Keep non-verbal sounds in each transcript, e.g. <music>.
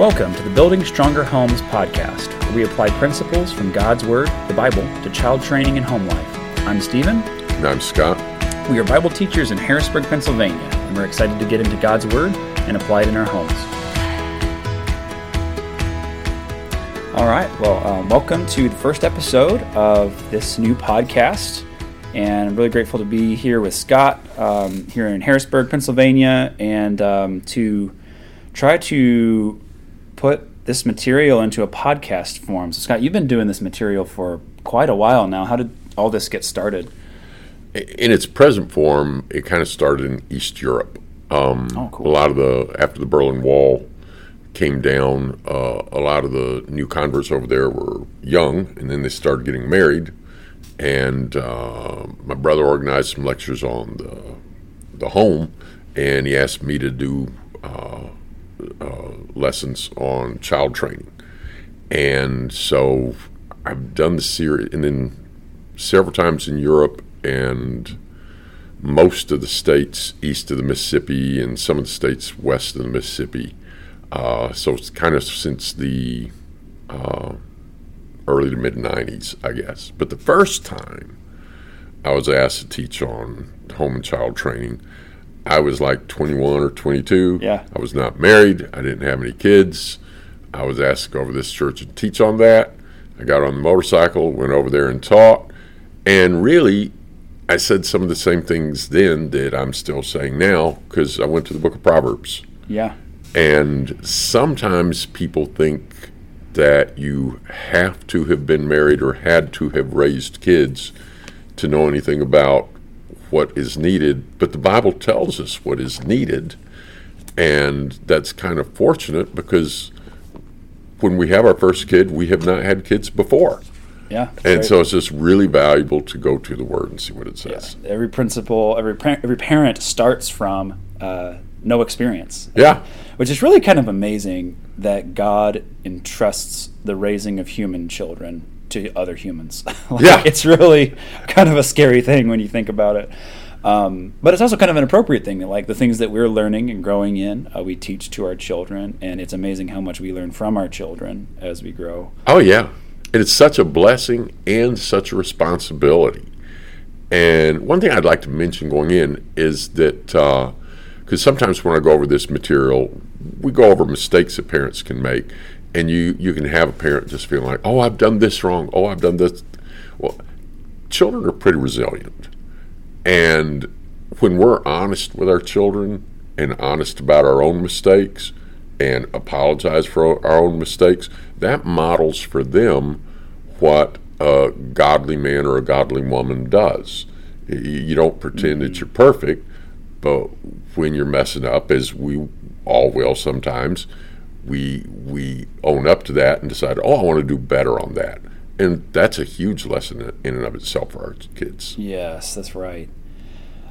Welcome to the Building Stronger Homes podcast, where we apply principles from God's Word, the Bible, to child training and home life. I'm Stephen. And I'm Scott. We are Bible teachers in Harrisburg, Pennsylvania, and we're excited to get into God's Word and apply it in our homes. All right, well, um, welcome to the first episode of this new podcast. And I'm really grateful to be here with Scott um, here in Harrisburg, Pennsylvania, and um, to try to put this material into a podcast form. So, Scott, you've been doing this material for quite a while now. How did all this get started? In its present form, it kind of started in East Europe. Um, oh, cool. A lot of the after the Berlin Wall came down, uh, a lot of the new converts over there were young, and then they started getting married. And uh, my brother organized some lectures on the the home, and he asked me to do uh, uh, lessons on child training. And so I've done the series, and then several times in Europe and most of the states east of the Mississippi and some of the states west of the Mississippi. Uh, so it's kind of since the uh, early to mid 90s, I guess. But the first time I was asked to teach on home and child training, I was like 21 or 22. Yeah. I was not married. I didn't have any kids. I was asked to go over this church and teach on that. I got on the motorcycle, went over there and taught. And really, I said some of the same things then that I'm still saying now because I went to the book of Proverbs. Yeah. And sometimes people think that you have to have been married or had to have raised kids to know anything about what is needed, but the Bible tells us what is needed. And that's kind of fortunate because when we have our first kid, we have not had kids before. Yeah. And right. so it's just really valuable to go to the Word and see what it says. Yeah. Every principle, every, every parent starts from uh, no experience. Yeah. Which is really kind of amazing that God entrusts the raising of human children to other humans. <laughs> like, yeah, it's really kind of a scary thing when you think about it. Um, but it's also kind of an appropriate thing. Like the things that we're learning and growing in, uh, we teach to our children, and it's amazing how much we learn from our children as we grow. Oh yeah, and it's such a blessing and such a responsibility. And one thing I'd like to mention going in is that because uh, sometimes when I go over this material, we go over mistakes that parents can make and you you can have a parent just feeling like, oh, I've done this wrong. Oh, I've done this. Well, children are pretty resilient, and when we're honest with our children and honest about our own mistakes and apologize for our own mistakes, that models for them what a godly man or a godly woman does. You don't pretend that you're perfect, but when you're messing up, as we all will sometimes, we we own up to that and decide, oh, I want to do better on that, and that's a huge lesson in and of itself for our kids. Yes, that's right.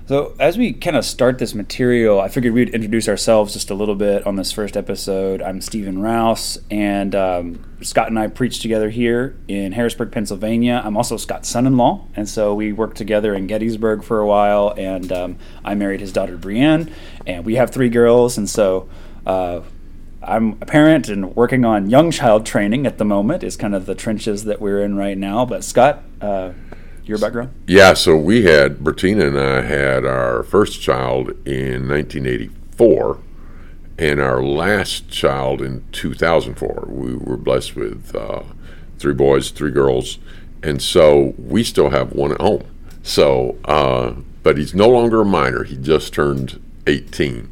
So as we kind of start this material, I figured we'd introduce ourselves just a little bit on this first episode. I'm Stephen Rouse, and um, Scott and I preach together here in Harrisburg, Pennsylvania. I'm also Scott's son-in-law, and so we worked together in Gettysburg for a while. And um, I married his daughter Brienne, and we have three girls, and so. Uh, I'm a parent and working on young child training at the moment is kind of the trenches that we're in right now. But Scott, uh, your background? Yeah, so we had Bertina and I had our first child in 1984, and our last child in 2004. We were blessed with uh, three boys, three girls, and so we still have one at home. So, uh, but he's no longer a minor. He just turned 18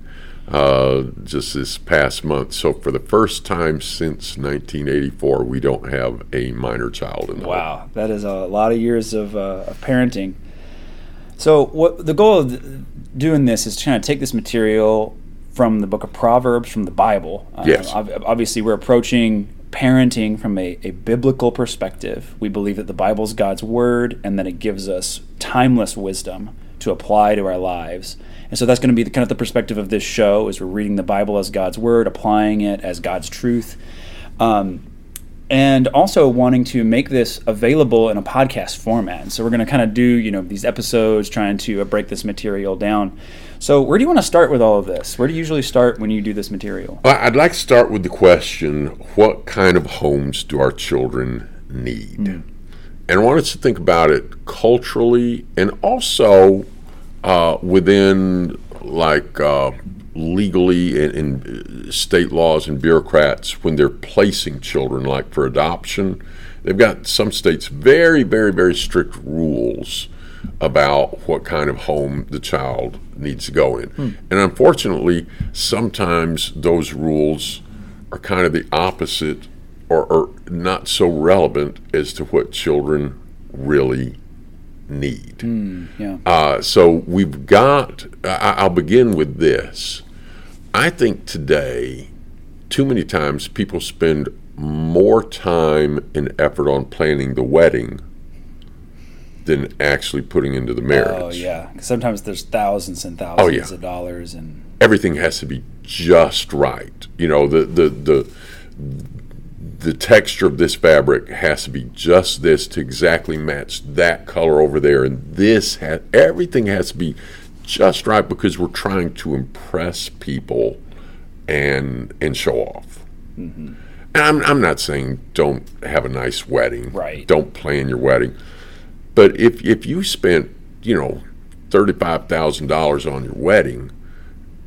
uh, just this past month. So for the first time since 1984, we don't have a minor child in the wow, home. that is a lot of years of, uh, of parenting. So what the goal of doing this is to kind of take this material from the book of Proverbs, from the Bible. Uh, yes. obviously, we're approaching parenting from a, a biblical perspective. We believe that the Bible is God's word and that it gives us timeless wisdom to apply to our lives. And so that's going to be the, kind of the perspective of this show is we're reading the Bible as God's word, applying it as God's truth. Um, and also wanting to make this available in a podcast format. So we're going to kind of do, you know, these episodes trying to uh, break this material down. So where do you want to start with all of this? Where do you usually start when you do this material? Well, I'd like to start with the question what kind of homes do our children need? Mm. And I want us to think about it culturally and also uh, within like uh, legally and, and, state laws and bureaucrats when they're placing children, like for adoption. They've got some states very, very, very strict rules about what kind of home the child needs to go in. Hmm. And unfortunately, sometimes those rules are kind of the opposite or, or not so relevant as to what children really need. Mm, yeah. uh, so we've got, I, I'll begin with this. I think today, too many times people spend more time and effort on planning the wedding than actually putting into the marriage. Oh yeah, sometimes there's thousands and thousands oh, yeah. of dollars, and everything has to be just right. You know, the the the the texture of this fabric has to be just this to exactly match that color over there, and this has everything has to be just right because we're trying to impress people and and show off. Mm-hmm. And I'm I'm not saying don't have a nice wedding, right? Don't plan your wedding, but if if you spent you know thirty five thousand dollars on your wedding,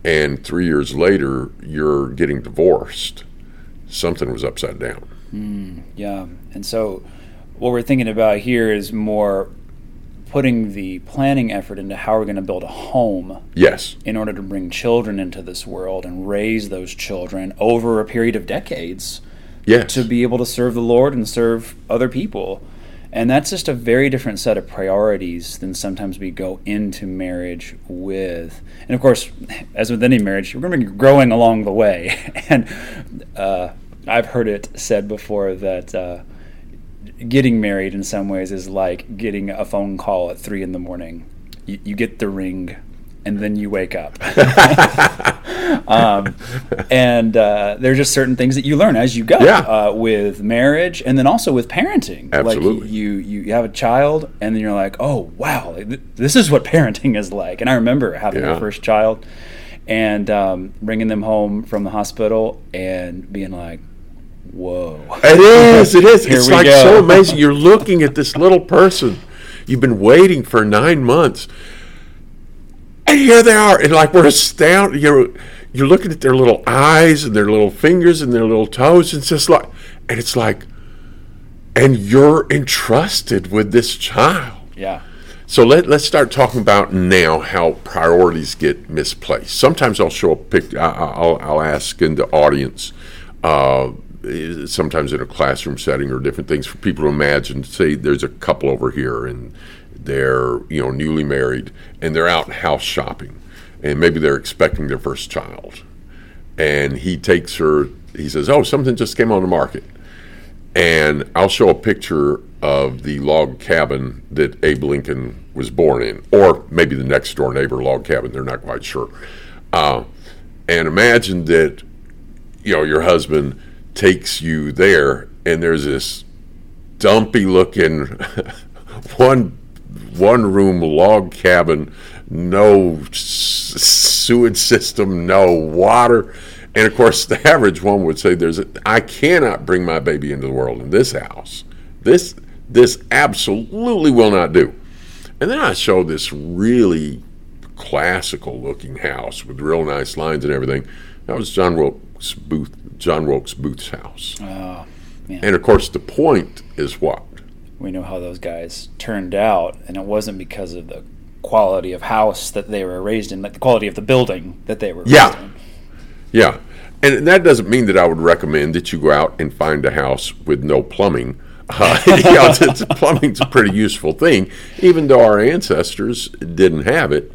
and three years later you're getting divorced something was upside down. Mm, yeah. And so what we're thinking about here is more putting the planning effort into how we're going to build a home. Yes. In order to bring children into this world and raise those children over a period of decades. Yes. To be able to serve the Lord and serve other people. And that's just a very different set of priorities than sometimes we go into marriage with. And of course, as with any marriage, we're going to be growing along the way. <laughs> And uh, I've heard it said before that uh, getting married in some ways is like getting a phone call at three in the morning. You, you get the ring, and then you wake up. <laughs> um, and uh, there's just certain things that you learn as you go yeah. uh, with marriage, and then also with parenting. Absolutely. Like you, you have a child, and then you're like, oh wow, this is what parenting is like. And I remember having yeah. my first child and um, bringing them home from the hospital and being like, whoa. It is, it is. <laughs> it's like go. so <laughs> amazing. You're looking at this little person. You've been waiting for nine months. And here they are. And like we're astounded. You're, you're looking at their little eyes and their little fingers and their little toes. And it's just like, and it's like, and you're entrusted with this child. Yeah. So let, let's start talking about now how priorities get misplaced. Sometimes I'll show a picture, I'll, I'll ask in the audience, uh, sometimes in a classroom setting or different things for people to imagine. Say there's a couple over here and they're you know newly married and they're out house shopping and maybe they're expecting their first child and he takes her he says oh something just came on the market and I'll show a picture of the log cabin that Abe Lincoln was born in, or maybe the next door neighbor log cabin. They're not quite sure. Uh, and imagine that, you know, your husband takes you there, and there's this dumpy looking <laughs> one one room log cabin, no sewage system, no water. And of course, the average one would say, "There's a, I cannot bring my baby into the world in this house. This this absolutely will not do." And then I showed this really classical looking house with real nice lines and everything. That was John Wilkes Booth, John Wilkes Booth's house. Oh, and of course, the point is what we know how those guys turned out, and it wasn't because of the quality of house that they were raised in, like the quality of the building that they were yeah. Yeah. And that doesn't mean that I would recommend that you go out and find a house with no plumbing. <laughs> Uh, <laughs> you know, it's, plumbing's a pretty useful thing, even though our ancestors didn't have it.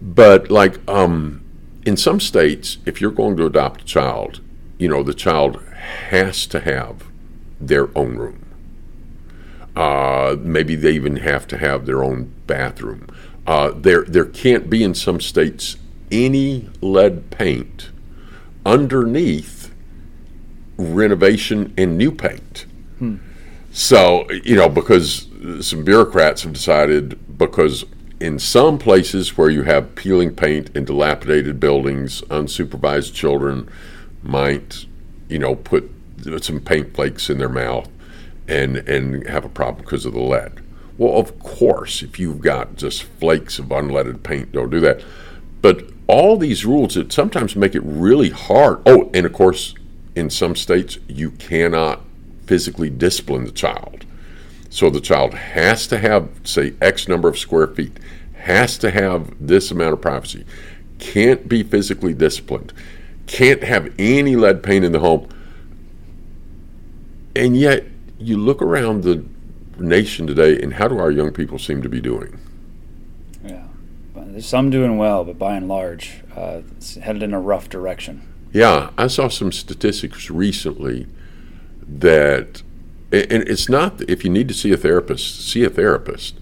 But like um, in some states, if you're going to adopt a child, you know the child has to have their own room. Uh, maybe they even have to have their own bathroom. Uh, there, there can't be in some states any lead paint underneath renovation and new paint. So, you know, because some bureaucrats have decided, because in some places where you have peeling paint in dilapidated buildings, unsupervised children might, you know, put some paint flakes in their mouth and, and have a problem because of the lead. Well, of course, if you've got just flakes of unleaded paint, don't do that. But all these rules that sometimes make it really hard. Oh, and of course, in some states, you cannot physically discipline the child. So the child has to have, say, X number of square feet, has to have this amount of privacy, can't be physically disciplined, can't have any lead paint in the home. And yet, you look around the nation today, and how do our young people seem to be doing? Yeah, there's some doing well, but by and large, uh, it's headed in a rough direction. Yeah, I saw some statistics recently that, and it's not if you need to see a therapist, see a therapist,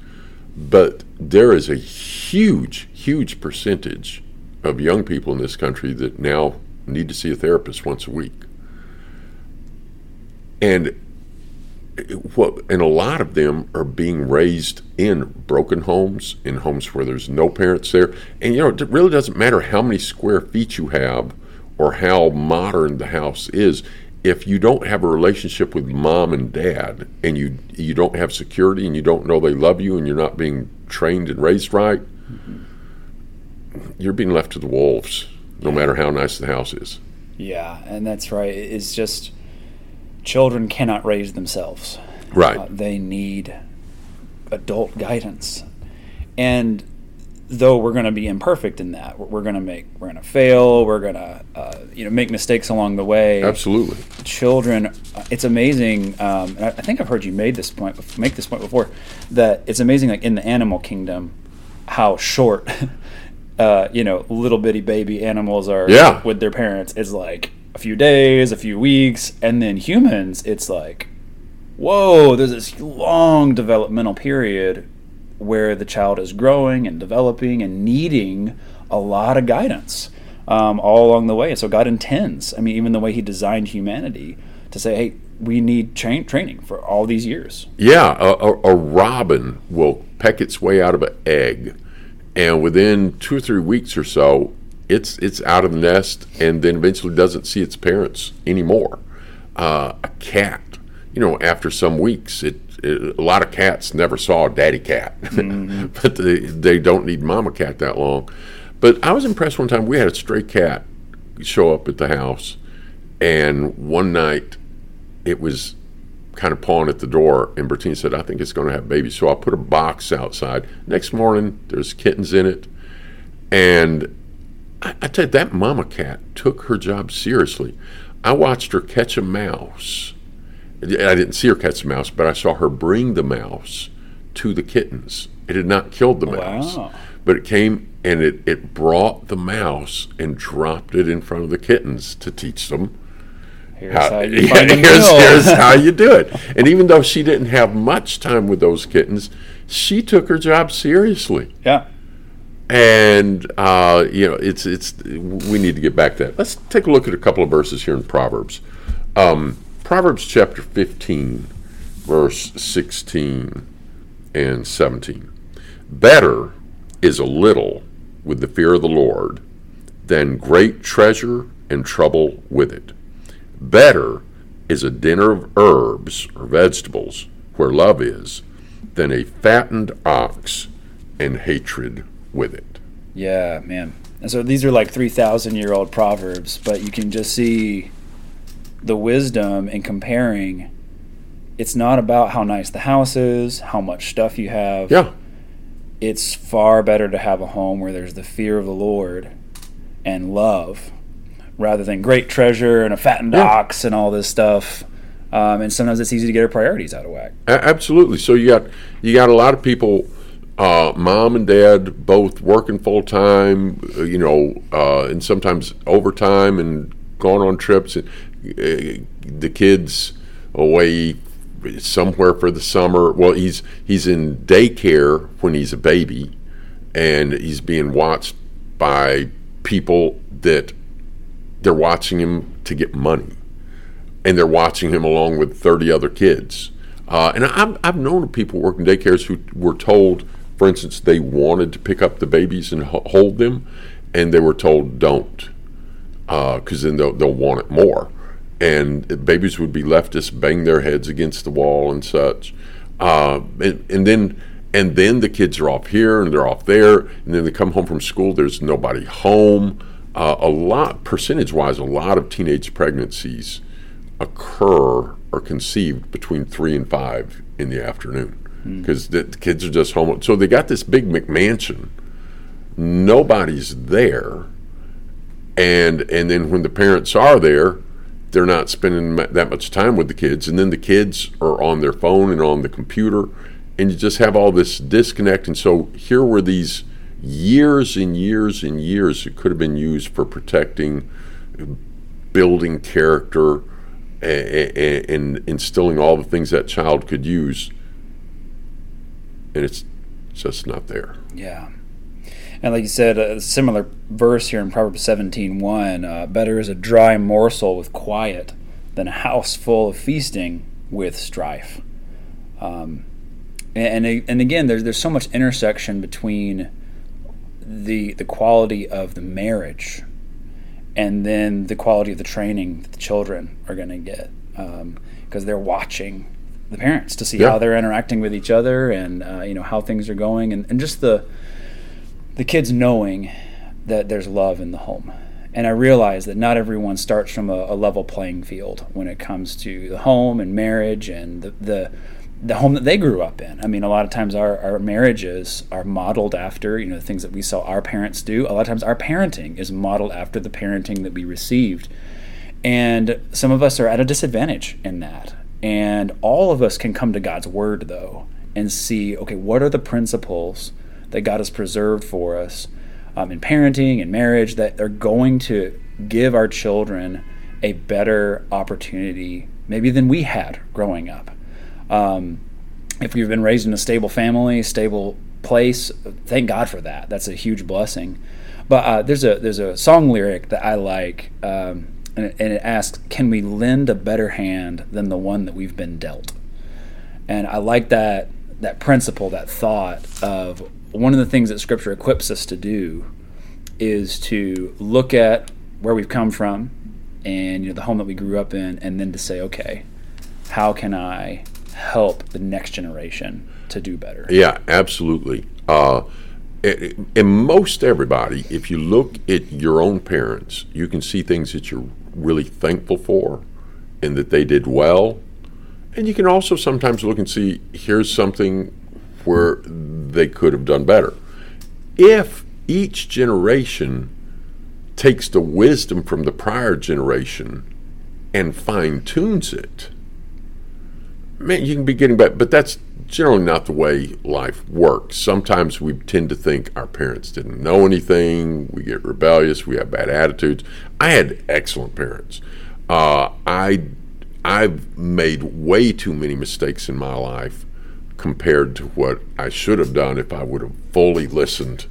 but there is a huge, huge percentage of young people in this country that now need to see a therapist once a week. And what and a lot of them are being raised in broken homes, in homes where there's no parents there. And you know, it really doesn't matter how many square feet you have or how modern the house is if you don't have a relationship with mom and dad and you you don't have security and you don't know they love you and you're not being trained and raised right mm-hmm. you're being left to the wolves no matter how nice the house is. Yeah and that's right. It's just children cannot raise themselves. Right. Uh, they need adult guidance. And though we're going to be imperfect in that we're going to make we're going to fail we're going to uh, you know make mistakes along the way. Absolutely. Children uh, it's amazing um, i think i've heard you made this point make this point before that it's amazing like in the animal kingdom how short <laughs> uh, you know little bitty baby animals are yeah. with their parents. It's like a few days a few weeks and then humans it's like whoa there's this long developmental period where the child is growing and developing and needing a lot of guidance um, all along the way. And so God intends, I mean, even the way He designed humanity to say, hey, we need tra- training for all these years. Yeah, a, a, robin will peck its way out of an egg, and within two or three weeks or so, it's it's out of the nest, and then eventually doesn't see its parents anymore. Uh, a cat, you know, after some weeks, it a lot of cats never saw a daddy cat, <laughs> mm-hmm. but they, they don't need mama cat that long. But I was impressed one time. We had a stray cat show up at the house, and one night it was kind of pawing at the door, and Bertine said, I think it's going to have babies. So I put a box outside. Next morning, there's kittens in it. And I, I tell you, that mama cat took her job seriously. I watched her catch a mouse I didn't see her catch the mouse, but I saw her bring the mouse to the kittens. It had not killed the mouse, wow. but it came and it, it brought the mouse and dropped it in front of the kittens to teach them. Here's how, how you <laughs> find here's, here's <laughs> how you do it. And even though she didn't have much time with those kittens, she took her job seriously. Yeah. And uh, you know, it's it's we need to get back to that. Let's take a look at a couple of verses here in Proverbs. Um, Proverbs chapter 15, verse 16 and 17. Better is a little with the fear of the Lord than great treasure and trouble with it. Better is a dinner of herbs or vegetables where love is than a fattened ox and hatred with it. Yeah, man. And so these are like 3,000 year old proverbs, but you can just see the wisdom in comparing it's not about how nice the house is, how much stuff you have. Yeah. It's far better to have a home where there's the fear of the Lord and love rather than great treasure and a fattened yeah. ox and all this stuff. Um, and sometimes it's easy to get our priorities out of whack. A- absolutely. So you got you got a lot of people, uh, mom and dad both working full time, you know, uh, and sometimes overtime and going on trips. And the kids away somewhere for the summer. Well, he's he's in daycare when he's a baby, and he's being watched by people that they're watching him to get money. and they're watching him along with 30 other kids. Uh, and I've, I've known people working daycares who were told, for instance, they wanted to pick up the babies and hold them, and they were told don't, because uh, then they'll, they'll want it more. And babies would be left to bang their heads against the wall and such. Uh, and, and then and then the kids are off here and they're off there, and then they come home from school. There's nobody home. Uh, a lot, percentage wise, a lot of teenage pregnancies occur or conceived between three and five in the afternoon because hmm. mm. the kids are just home. So they got this big McMansion. Nobody's there, and and then when the parents are there, they're not spending that much time with the kids, and then the kids are on their phone and on the computer, and you just have all this disconnect. And so here were these years and years and years that could have been used for protecting, building character, and, instilling all the things that child could use, and it's just not there. Yeah. And like you said, a similar verse here in Proverbs 17 1 uh, Better is a dry morsel with quiet than a house full of feasting with strife. Um, and, and, and again, there's, there's so much intersection between the, the quality of the marriage and then the quality of the training that the children are going to get because um, they're watching the parents to see yeah. how they're interacting with each other and uh, you know how things are going and, and just the the kids knowing that there's love in the home and I realize that not everyone starts from a, a level playing field when it comes to the home and marriage and the, the the home that they grew up in. I mean, a lot of times our, our marriages are modeled after, you know, the things that we saw our parents do. A lot of times our parenting is modeled after the parenting that we received. And some of us are at a disadvantage in that. And all of us can come to God's word, though, and see, okay, what are the principles that God has preserved for us um, in parenting and marriage that are going to give our children a better opportunity, maybe than we had growing up um, if you've been raised in a stable family, stable place, thank God for that. That's a huge blessing. But uh, there's a there's a song lyric that I like, um, and, it, and it asks, "Can we lend a better hand than the one that we've been dealt?" And I like that that principle, that thought of one of the things that Scripture equips us to do is to look at where we've come from and you know the home that we grew up in, and then to say, okay, how can I help the next generation to do better. Yeah, absolutely. Uh, and most everybody, if you look at your own parents, you can see things that you're really thankful for and that they did well. And you can also sometimes look and see here's something where they could have done better. If each generation takes the wisdom from the prior generation and fine tunes it, man, you can be getting better, but that's generally not the way life works. Sometimes we tend to think our parents didn't know anything. We get rebellious. We have bad attitudes. I had excellent parents. Uh, I I've made way too many mistakes in my life compared to what I should have done if I would have fully listened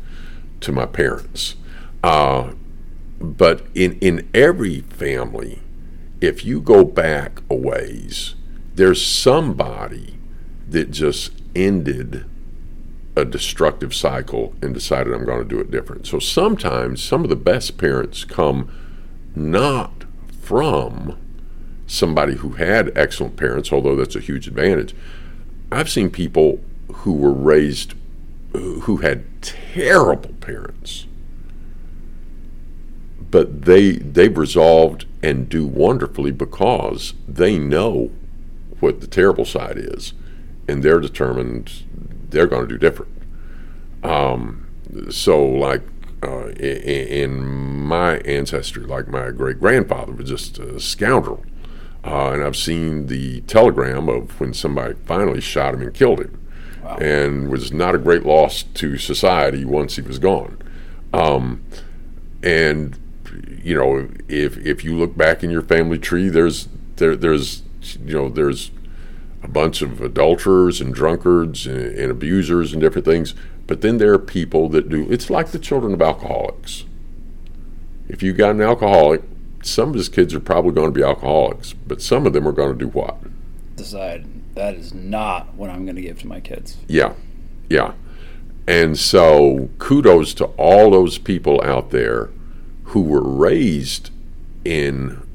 to my parents. Uh, but in in every family, if you go back a ways there's somebody that just ended a destructive cycle and decided I'm going to do it different. So sometimes some of the best parents come not from somebody who had excellent parents, although that's a huge advantage. I've seen people who were raised who had terrible parents but they they've resolved and do wonderfully because they know what the terrible side is, and they're determined they're going to do different. Um, so, like uh, in, in, my ancestry, like my great grandfather was just a scoundrel. Uh, and I've seen the telegram of when somebody finally shot him and killed him, wow. and was not a great loss to society once he was gone. Um, and you know, if if you look back in your family tree, there's there there's you know, there's a bunch of adulterers and drunkards and, and abusers and different things. But then there are people that do. It's like the children of alcoholics. If you got an alcoholic, some of his kids are probably going to be alcoholics, but some of them are going to do what? Decide that is not what I'm going to give to my kids. Yeah, yeah. And so kudos to all those people out there who were raised in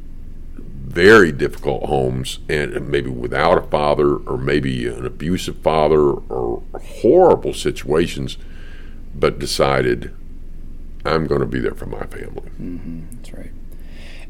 very difficult homes and maybe without a father or maybe an abusive father or horrible situations, but decided I'm going to be there for my family. Mm-hmm, that's right.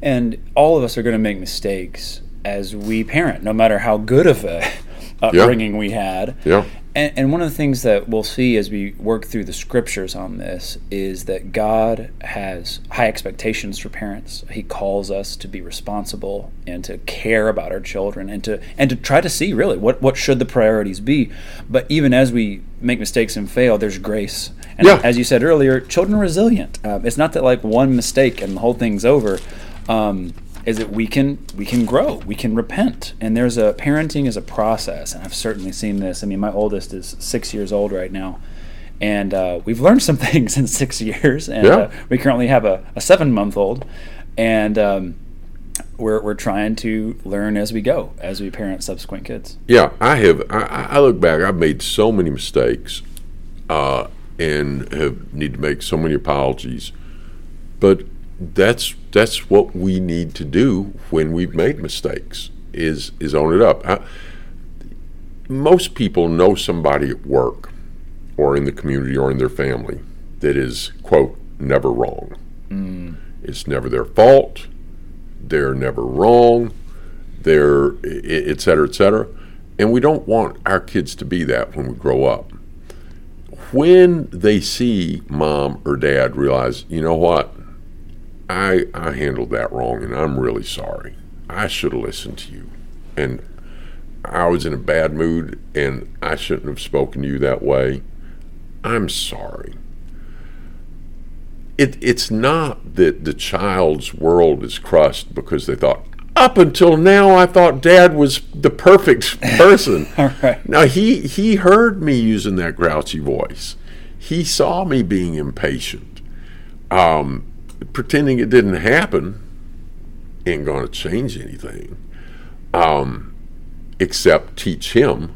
And all of us are going to make mistakes as we parent, no matter how good of a <laughs> upbringing yeah. we had. Yeah. And, and, one of the things that we'll see as we work through the scriptures on this is that God has high expectations for parents. He calls us to be responsible and to care about our children and to and to try to see really what, what should the priorities be. But even as we make mistakes and fail, there's grace. And yeah. as you said earlier, children are resilient. Uh, it's not that like one mistake and the whole thing's over. Um, is that we can we can grow, we can repent, and there's a parenting is a process, and I've certainly seen this. I mean, my oldest is six years old right now, and uh, we've learned some <laughs> things in six years, and yeah. uh, we currently have a, a seven month old, and um, we're we're trying to learn as we go as we parent subsequent kids. Yeah, I have. I, I look back. I've made so many mistakes, uh, and have need to make so many apologies, but that's that's what we need to do when we've made mistakes is is own it up. I, most people know somebody at work or in the community or in their family that is quote never wrong. Mm. It's never their fault. They're never wrong. They're et cetera, et cetera. And we don't want our kids to be that when we grow up. When they see mom or dad realize, you know what, I I handled that wrong, and I'm really sorry. I should have listened to you, and I was in a bad mood, and I shouldn't have spoken to you that way. I'm sorry. It, it's not that the child's world is crushed because they thought, up until now, I thought dad was the perfect <laughs> person. right. Now, he, he heard me using that grouchy voice, he saw me being impatient. Um, pretending it didn't happen ain't going to change anything, um, except teach him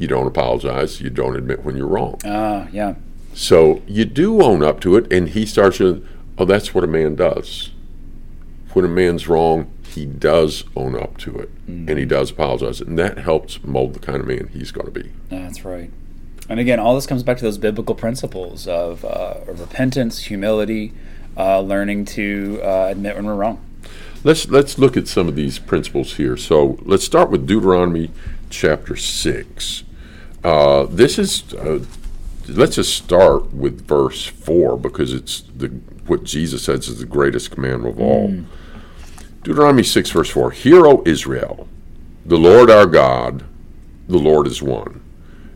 you don't apologize, you don't admit when you're wrong. Ah, uh, yeah. So you do own up to it, and he starts to, oh, that's what a man does. When a man's wrong, he does own up to it, mm-hmm. and he does apologize, and that helps mold the kind of man he's going to be. That's right. And again, all this comes back to those biblical principles of uh, repentance, humility, uh, learning to uh, admit when we're wrong. Let's let's look at some of these principles here. So let's start with Deuteronomy chapter six. Uh, this is uh, let's just start with verse four because it's the what Jesus says is the greatest commandment of all. Mm. Deuteronomy six verse four: Hear, O Israel, the Lord our God, the Lord is one.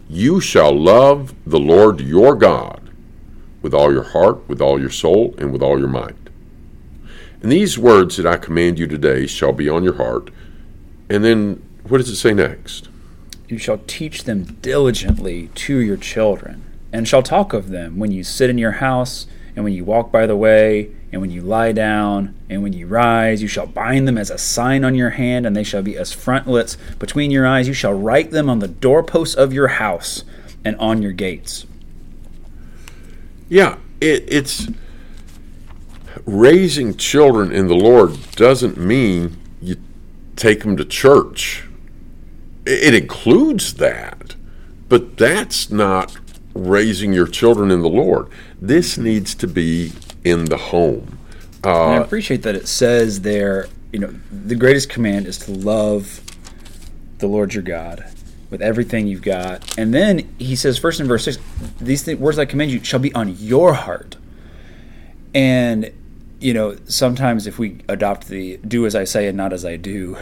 You shall love the Lord your God with all your heart, with all your soul, and with all your mind. And these words that I command you today shall be on your heart. And then what does it say next? You shall teach them diligently to your children, and shall talk of them when you sit in your house, and when you walk by the way, and when you lie down, and when you rise. You shall bind them as a sign on your hand, and they shall be as frontlets between your eyes. You shall write them on the doorposts of your house and on your gates. Yeah, it, it's raising children in the Lord doesn't mean you take them to church. It, includes that, but that's not raising your children in the Lord. This needs to be in the home. Uh, I appreciate that it says there, you know, the greatest command is to love the Lord your God with everything you've got. And then he says, first in verse 6, these th- words I command you shall be on your heart. And, you know, sometimes if we adopt the do as I say and not as I do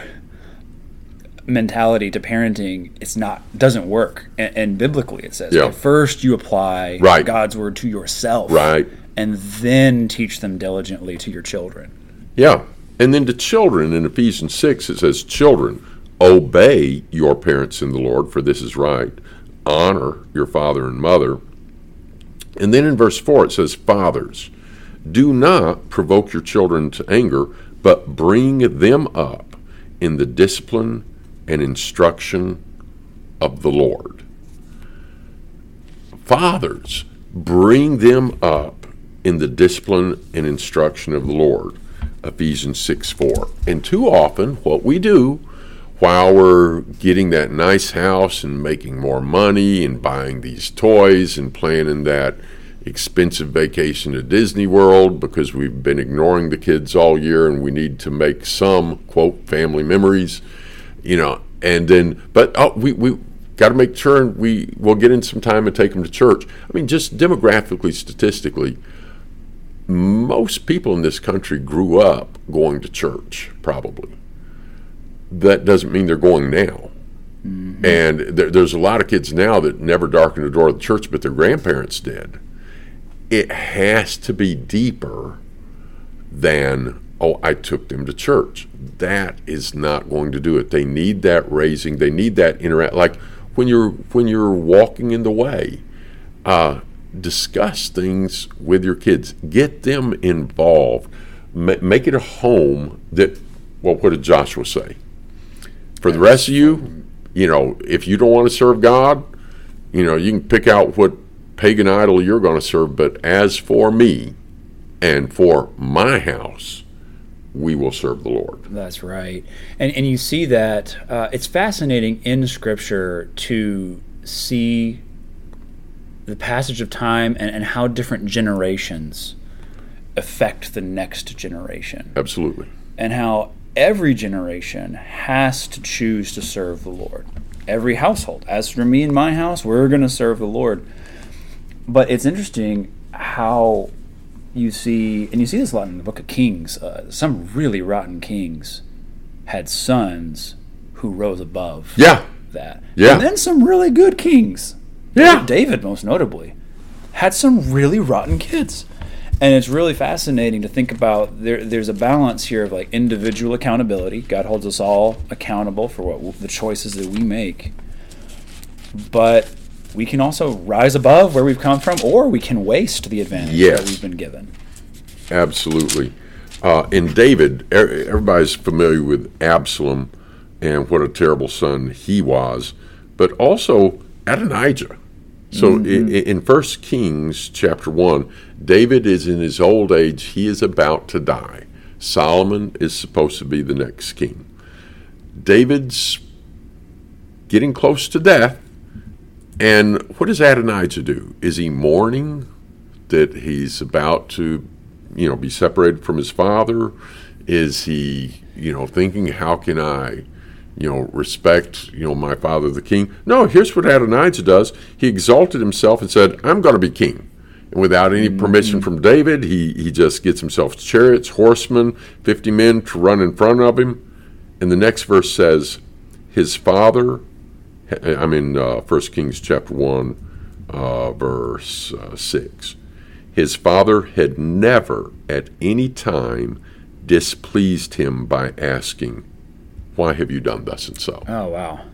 mentality to parenting, it's not, doesn't work. And, and biblically it says, yeah. first you apply right. God's word to yourself. Right. And then teach them diligently to your children. Yeah. And then to children in Ephesians 6, it says, Children, Obey your parents in the Lord, for this is right. Honor your father and mother. And then in verse 4, it says, Fathers, Do not provoke your children to anger, but bring them up in the discipline and instruction of the Lord. Fathers, bring them up in the discipline and instruction of the Lord. Ephesians 6 4. And too often, what we do while we're getting that nice house and making more money and buying these toys and planning that expensive vacation to Disney World because we've been ignoring the kids all year and we need to make some quote family memories, you know, and then but oh, we we got to make sure we will get in some time and take them to church. I mean, just demographically, statistically, most people in this country grew up going to church, probably. That doesn't mean they're going now. Mm-hmm. And there, there's a lot of kids now that never darkened the door of the church, but their grandparents did. It has to be deeper than, oh, I took them to church. That is not going to do it. They need that raising. They need that interact. Like when you're when you're walking in the way, uh, discuss things with your kids. Get them involved. Ma- make it a home that. Well, what did Joshua say? For the rest of you, you know, if you don't want to serve God, you know, you can pick out what pagan idol you're going to serve. But as for me and for my house, we will serve the Lord. That's right. And, and you see that uh, it's fascinating in Scripture to see the passage of time and, and how different generations affect the next generation. Absolutely. And how every generation has to choose to serve the Lord. Every household. As for me and my house, we're going to serve the Lord. But it's interesting how you see, and you see this a lot in the book of Kings, uh, some really rotten kings had sons who rose above yeah. that. Yeah. And then some really good kings yeah. David, most notably, had some really rotten kids. And it's really fascinating to think about. There, there's a balance here of like individual accountability. God holds us all accountable for what the choices that we make. But we can also rise above where we've come from, or we can waste the advantage yes. that we've been given. Absolutely. Uh, in David, everybody's familiar with Absalom and what a terrible son he was, but also Adonijah. So mm-hmm. in, in First Kings chapter one, David is in his old age. He is about to die. Solomon is supposed to be the next king. David's getting close to death. And what does Adonijah do? Is he mourning that he's about to, you know, be separated from his father? Is he, you know, thinking, how can I you know, respect, you know, my father the king. No, here's what Adonijah does. He exalted himself and said, I'm going to be king. And without any mm-hmm. permission from David, he, he just gets himself chariots, horsemen, 50 men to run in front of him. And the next verse says, his father, I'm in uh, 1 Kings chapter 1, uh, verse uh, 6. His father had never at any time displeased him by asking, why have you done thus and so? Oh, wow.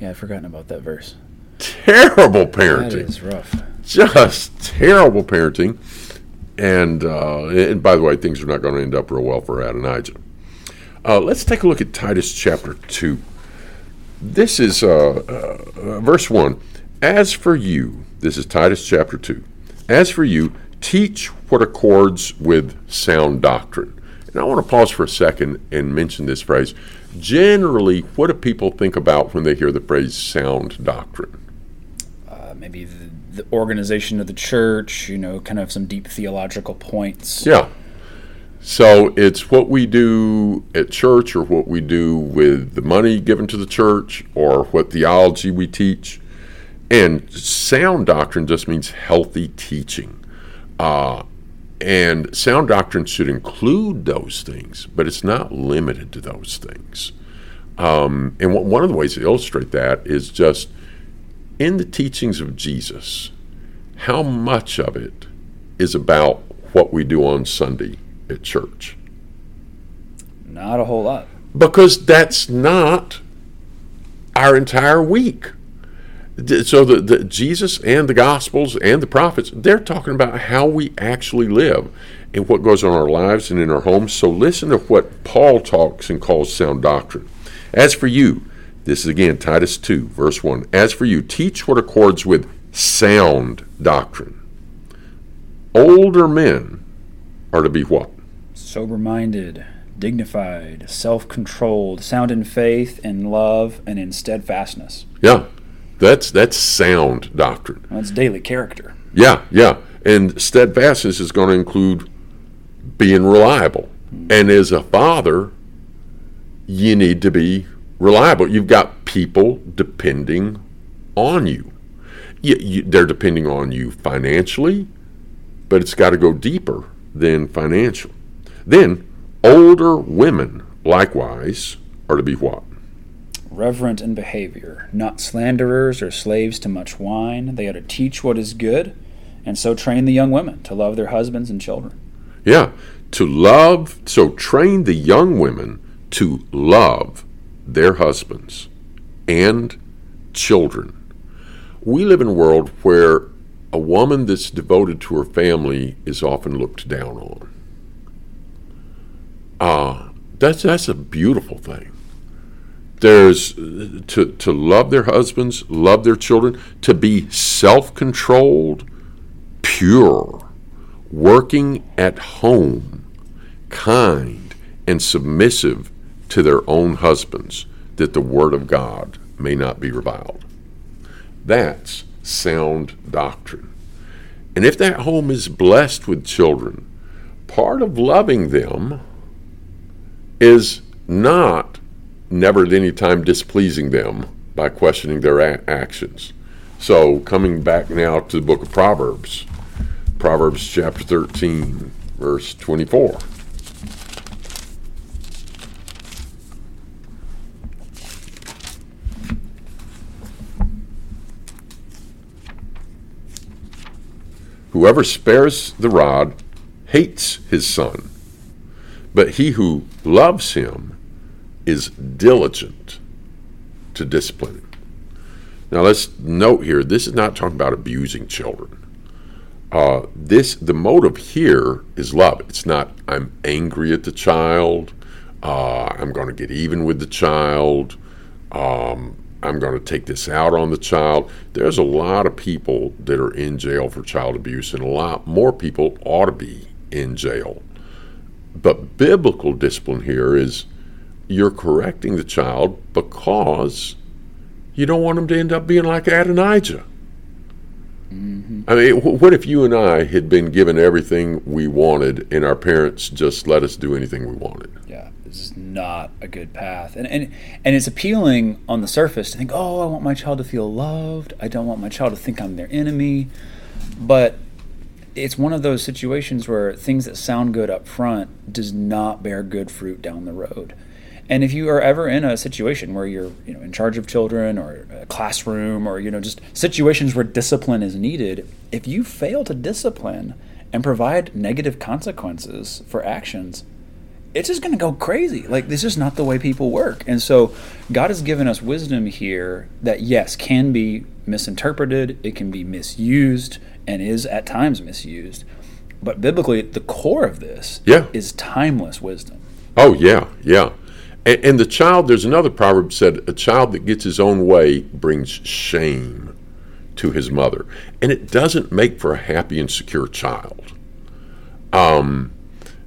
Yeah, I'd forgotten about that verse. Terrible parenting. That is rough. Just terrible parenting. And, uh, and by the way, things are not going to end up real well for Adonijah. Uh, let's take a look at Titus chapter 2. This is uh, uh, verse 1. As for you, this is Titus chapter 2. As for you, teach what accords with sound doctrine. And I want to pause for a second and mention this phrase generally, what do people think about when they hear the phrase sound doctrine? Uh, maybe the, the, organization of the church, you know, kind of some deep theological points. Yeah. So it's what we do at church or what we do with the money given to the church or what theology we teach. And sound doctrine just means healthy teaching. Uh, and sound doctrine should include those things, but it's not limited to those things. Um, and one of the ways to illustrate that is just in the teachings of Jesus, how much of it is about what we do on Sunday at church? Not a whole lot. Because that's not our entire week. So the, the Jesus and the Gospels and the prophets, they're talking about how we actually live and what goes on in our lives and in our homes. So listen to what Paul talks and calls sound doctrine. As for you, this is again Titus 2, verse 1. As for you, teach what accords with sound doctrine. Older men are to be what? Sober minded, dignified, self controlled, sound in faith, in love, and in steadfastness. Yeah, that's that's sound doctrine. That's daily character. Yeah, yeah. And steadfastness is going to include being reliable. Hmm. And as a father, you need to be reliable. You've got people depending on you. you, you they're depending on you financially, but it's got to go deeper than financial. Then, older women, likewise, are to be what? Reverent in behavior, not slanderers or slaves to much wine. They are to teach what is good, and so train the young women to love their husbands and children. Yeah, to love, so train the young women to love their husbands and children. We live in a world where a woman that's devoted to her family is often looked down on. Ah, uh, that's that's a beautiful thing. There's to to love their husbands, love their children, to be self-controlled, pure, working at home, kind and submissive to their own husbands, that the word of God may not be reviled. That's sound doctrine. And if that home is blessed with children, part of loving them is not never at any time displeasing them by questioning their a- actions. So, coming back now to the book of Proverbs, Proverbs chapter 13, verse 24. Whoever spares the rod hates his son, but he who loves him is diligent to discipline. Now let's note here: this is not talking about abusing children. Uh, this the motive here is love. It's not I'm angry at the child. Uh, I'm going to get even with the child. Um, I'm going to take this out on the child. There's a lot of people that are in jail for child abuse, and a lot more people ought to be in jail. But biblical discipline here is you're correcting the child because you don't want them to end up being like Adonijah. Mm-hmm. I mean, what if you and I had been given everything we wanted and our parents just let us do anything we wanted? Yeah this is not a good path. And, and and it's appealing on the surface to think, oh, I want my child to feel loved. I don't want my child to think I'm their enemy. But it's one of those situations where things that sound good up front does not bear good fruit down the road. And if you are ever in a situation where you're, you know, in charge of children or a classroom or you know just situations where discipline is needed, if you fail to discipline and provide negative consequences for actions, it's just going to go crazy. Like this is not the way people work. And so God has given us wisdom here that yes, can be misinterpreted, it can be misused and is at times misused. But biblically the core of this yeah. is timeless wisdom. Oh yeah, yeah. And, and the child there's another proverb said a child that gets his own way brings shame to his mother. And it doesn't make for a happy and secure child. Um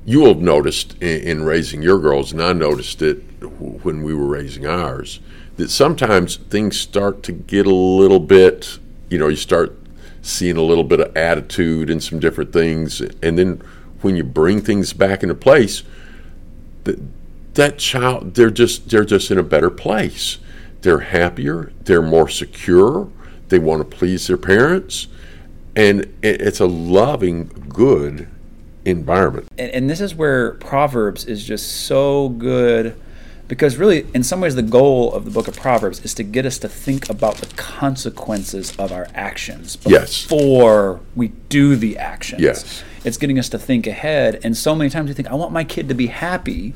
you will have noticed in, in, raising your girls, and I noticed it when we were raising ours, that sometimes things start to get a little bit, you know, you start seeing a little bit of attitude and some different things, and then when you bring things back into place, that child they're just they're just in a better place. They're happier, they're more secure, they want to please their parents, and it's a loving, good environment. And, and this is where Proverbs is just so good because really in some ways the goal of the book of proverbs is to get us to think about the consequences of our actions before yes. we do the actions yes it's getting us to think ahead and so many times we think i want my kid to be happy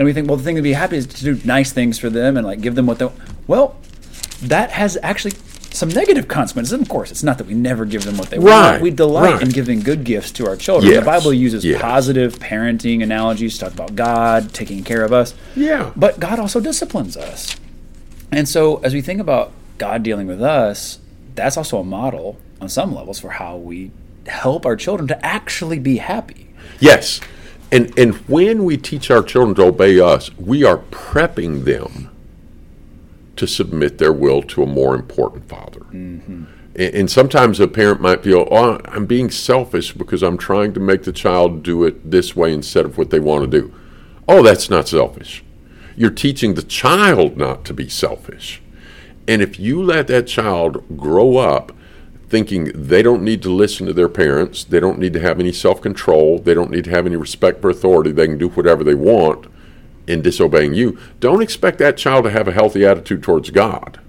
and we think well the thing to be happy is to do nice things for them and like give them what they well that has actually some negative consequences. And of course, it's not that we never give them what they Right, want. We delight right. in giving good gifts to our children. Yes, The Bible uses yes. positive parenting analogies to talk about God taking care of us. Yeah. But God also disciplines us. And so as we think about God dealing with us, that's also a model on some levels for how we help our children to actually be happy. Yes. And and when we teach our children to obey us, we are prepping them to submit their will to a more important father. Mm-hmm. And, and sometimes a parent might feel, "Oh, I'm being selfish because I'm trying to make the child do it this way instead of what they want to do." Oh, that's not selfish. You're teaching the child not to be selfish. And if you let that child grow up thinking they don't need to listen to their parents, they don't need to have any self control, they don't need to have any respect for authority, they can do whatever they want in disobeying you, don't expect that child to have a healthy attitude towards God.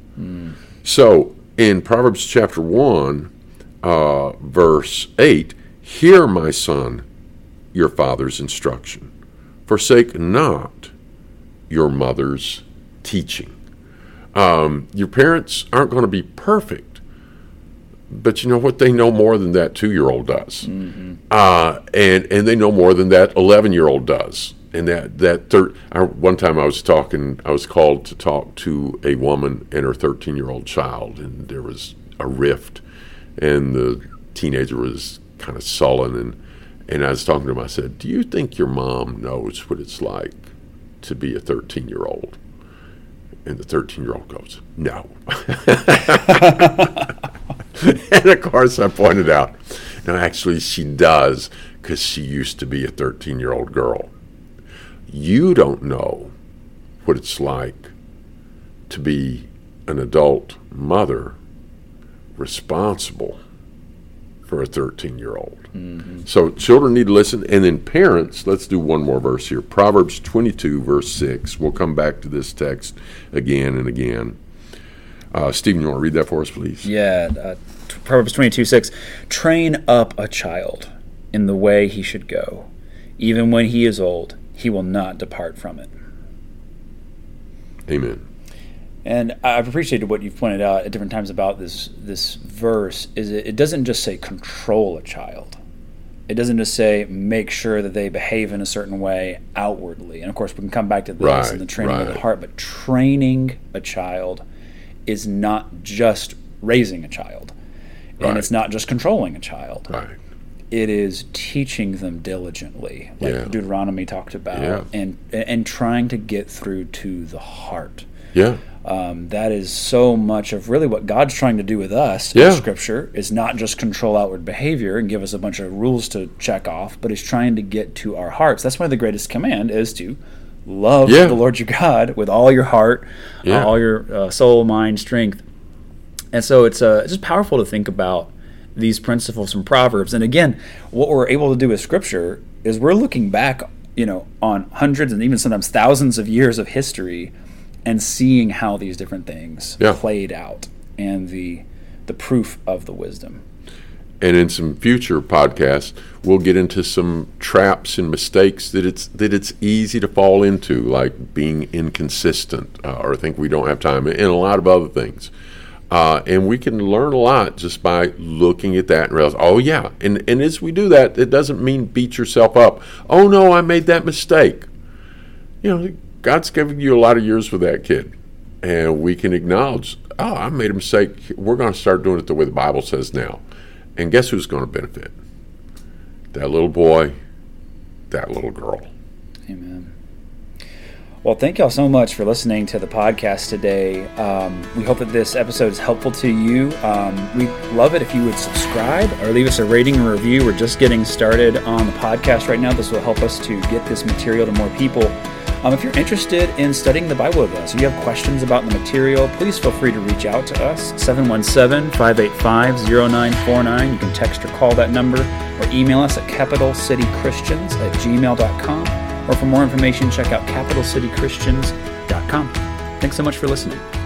So in Proverbs chapter 1, uh, verse 8, hear, my son, your father's instruction, forsake not your mother's teaching. Um, your parents aren't going to be perfect, but you know what? They know more than that two-year-old does, uh, and and they know more than that eleven-year-old does. And that that thir- I, one time I was talking, I was called to talk to a woman and her thirteen-year-old child, and there was a rift, and the teenager was kind of sullen, and and I was talking to him. I said, "Do you think your mom knows what it's like to be a thirteen-year-old?" And the 13 year old goes, No. <laughs> <laughs> <laughs> and of course, I pointed out, no, actually, she does because she used to be a 13 year old girl. You don't know what it's like to be an adult mother responsible for a 13 year old. Mm-hmm. So children need to listen. And then parents, let's do one more verse here. Proverbs 22, verse 6. We'll come back to this text again and again. Uh, Stephen, you want to read that for us, please? Yeah, uh, Proverbs 22 6. Train up a child in the way he should go. Even when he is old, he will not depart from it. Amen. And I've appreciated what you've pointed out at different times about this this verse. Is it, it doesn't just say control a child. It doesn't just say make sure that they behave in a certain way outwardly. And of course, we can come back to this Right, and the training of the heart. But training a child is not just raising a child, and it's not just controlling a child. Right. It is teaching them diligently, like Yeah. Deuteronomy talked about, Yeah. and and trying to get through to the heart Yeah. um, that is so much of really what God's trying to do with us Yeah. in Scripture is not just control outward behavior and give us a bunch of rules to check off, but He's trying to get to our hearts. That's why the greatest command is to love Yeah. the Lord your God with all your heart, Yeah. uh, all your uh, soul, mind, strength. And so it's uh, it's just powerful to think about these principles from Proverbs. And again, what we're able to do with Scripture is we're looking back, you know, on hundreds and even sometimes thousands of years of history, and seeing how these different things Yeah. played out and the the proof of the wisdom. And in some future podcasts, we'll get into some traps and mistakes that it's that it's easy to fall into, like being inconsistent uh, or think we don't have time, and a lot of other things. Uh, and we can learn a lot just by looking at that and realize, oh yeah. And and as we do that, it doesn't mean beat yourself up. Oh no, I made that mistake. You know, God's given you a lot of years with that kid, and we can acknowledge, oh, I made a mistake. We're going to start doing it the way the Bible says now. And guess who's going to benefit? That little boy, that little girl. Amen. Well, thank y'all so much for listening to the podcast today. Um, we hope that this episode is helpful to you. Um, we'd love it if you would subscribe or leave us a rating and review. We're just getting started on the podcast right now. This will help us to get this material to more people. Um, if you're interested in studying the Bible with us, you have questions about the material, please feel free to reach out to us, 717 585 0949. You can text or call that number or email us at capitalcitychristians at gmail.com. Or for more information, check out capitalcitychristians.com. Thanks so much for listening.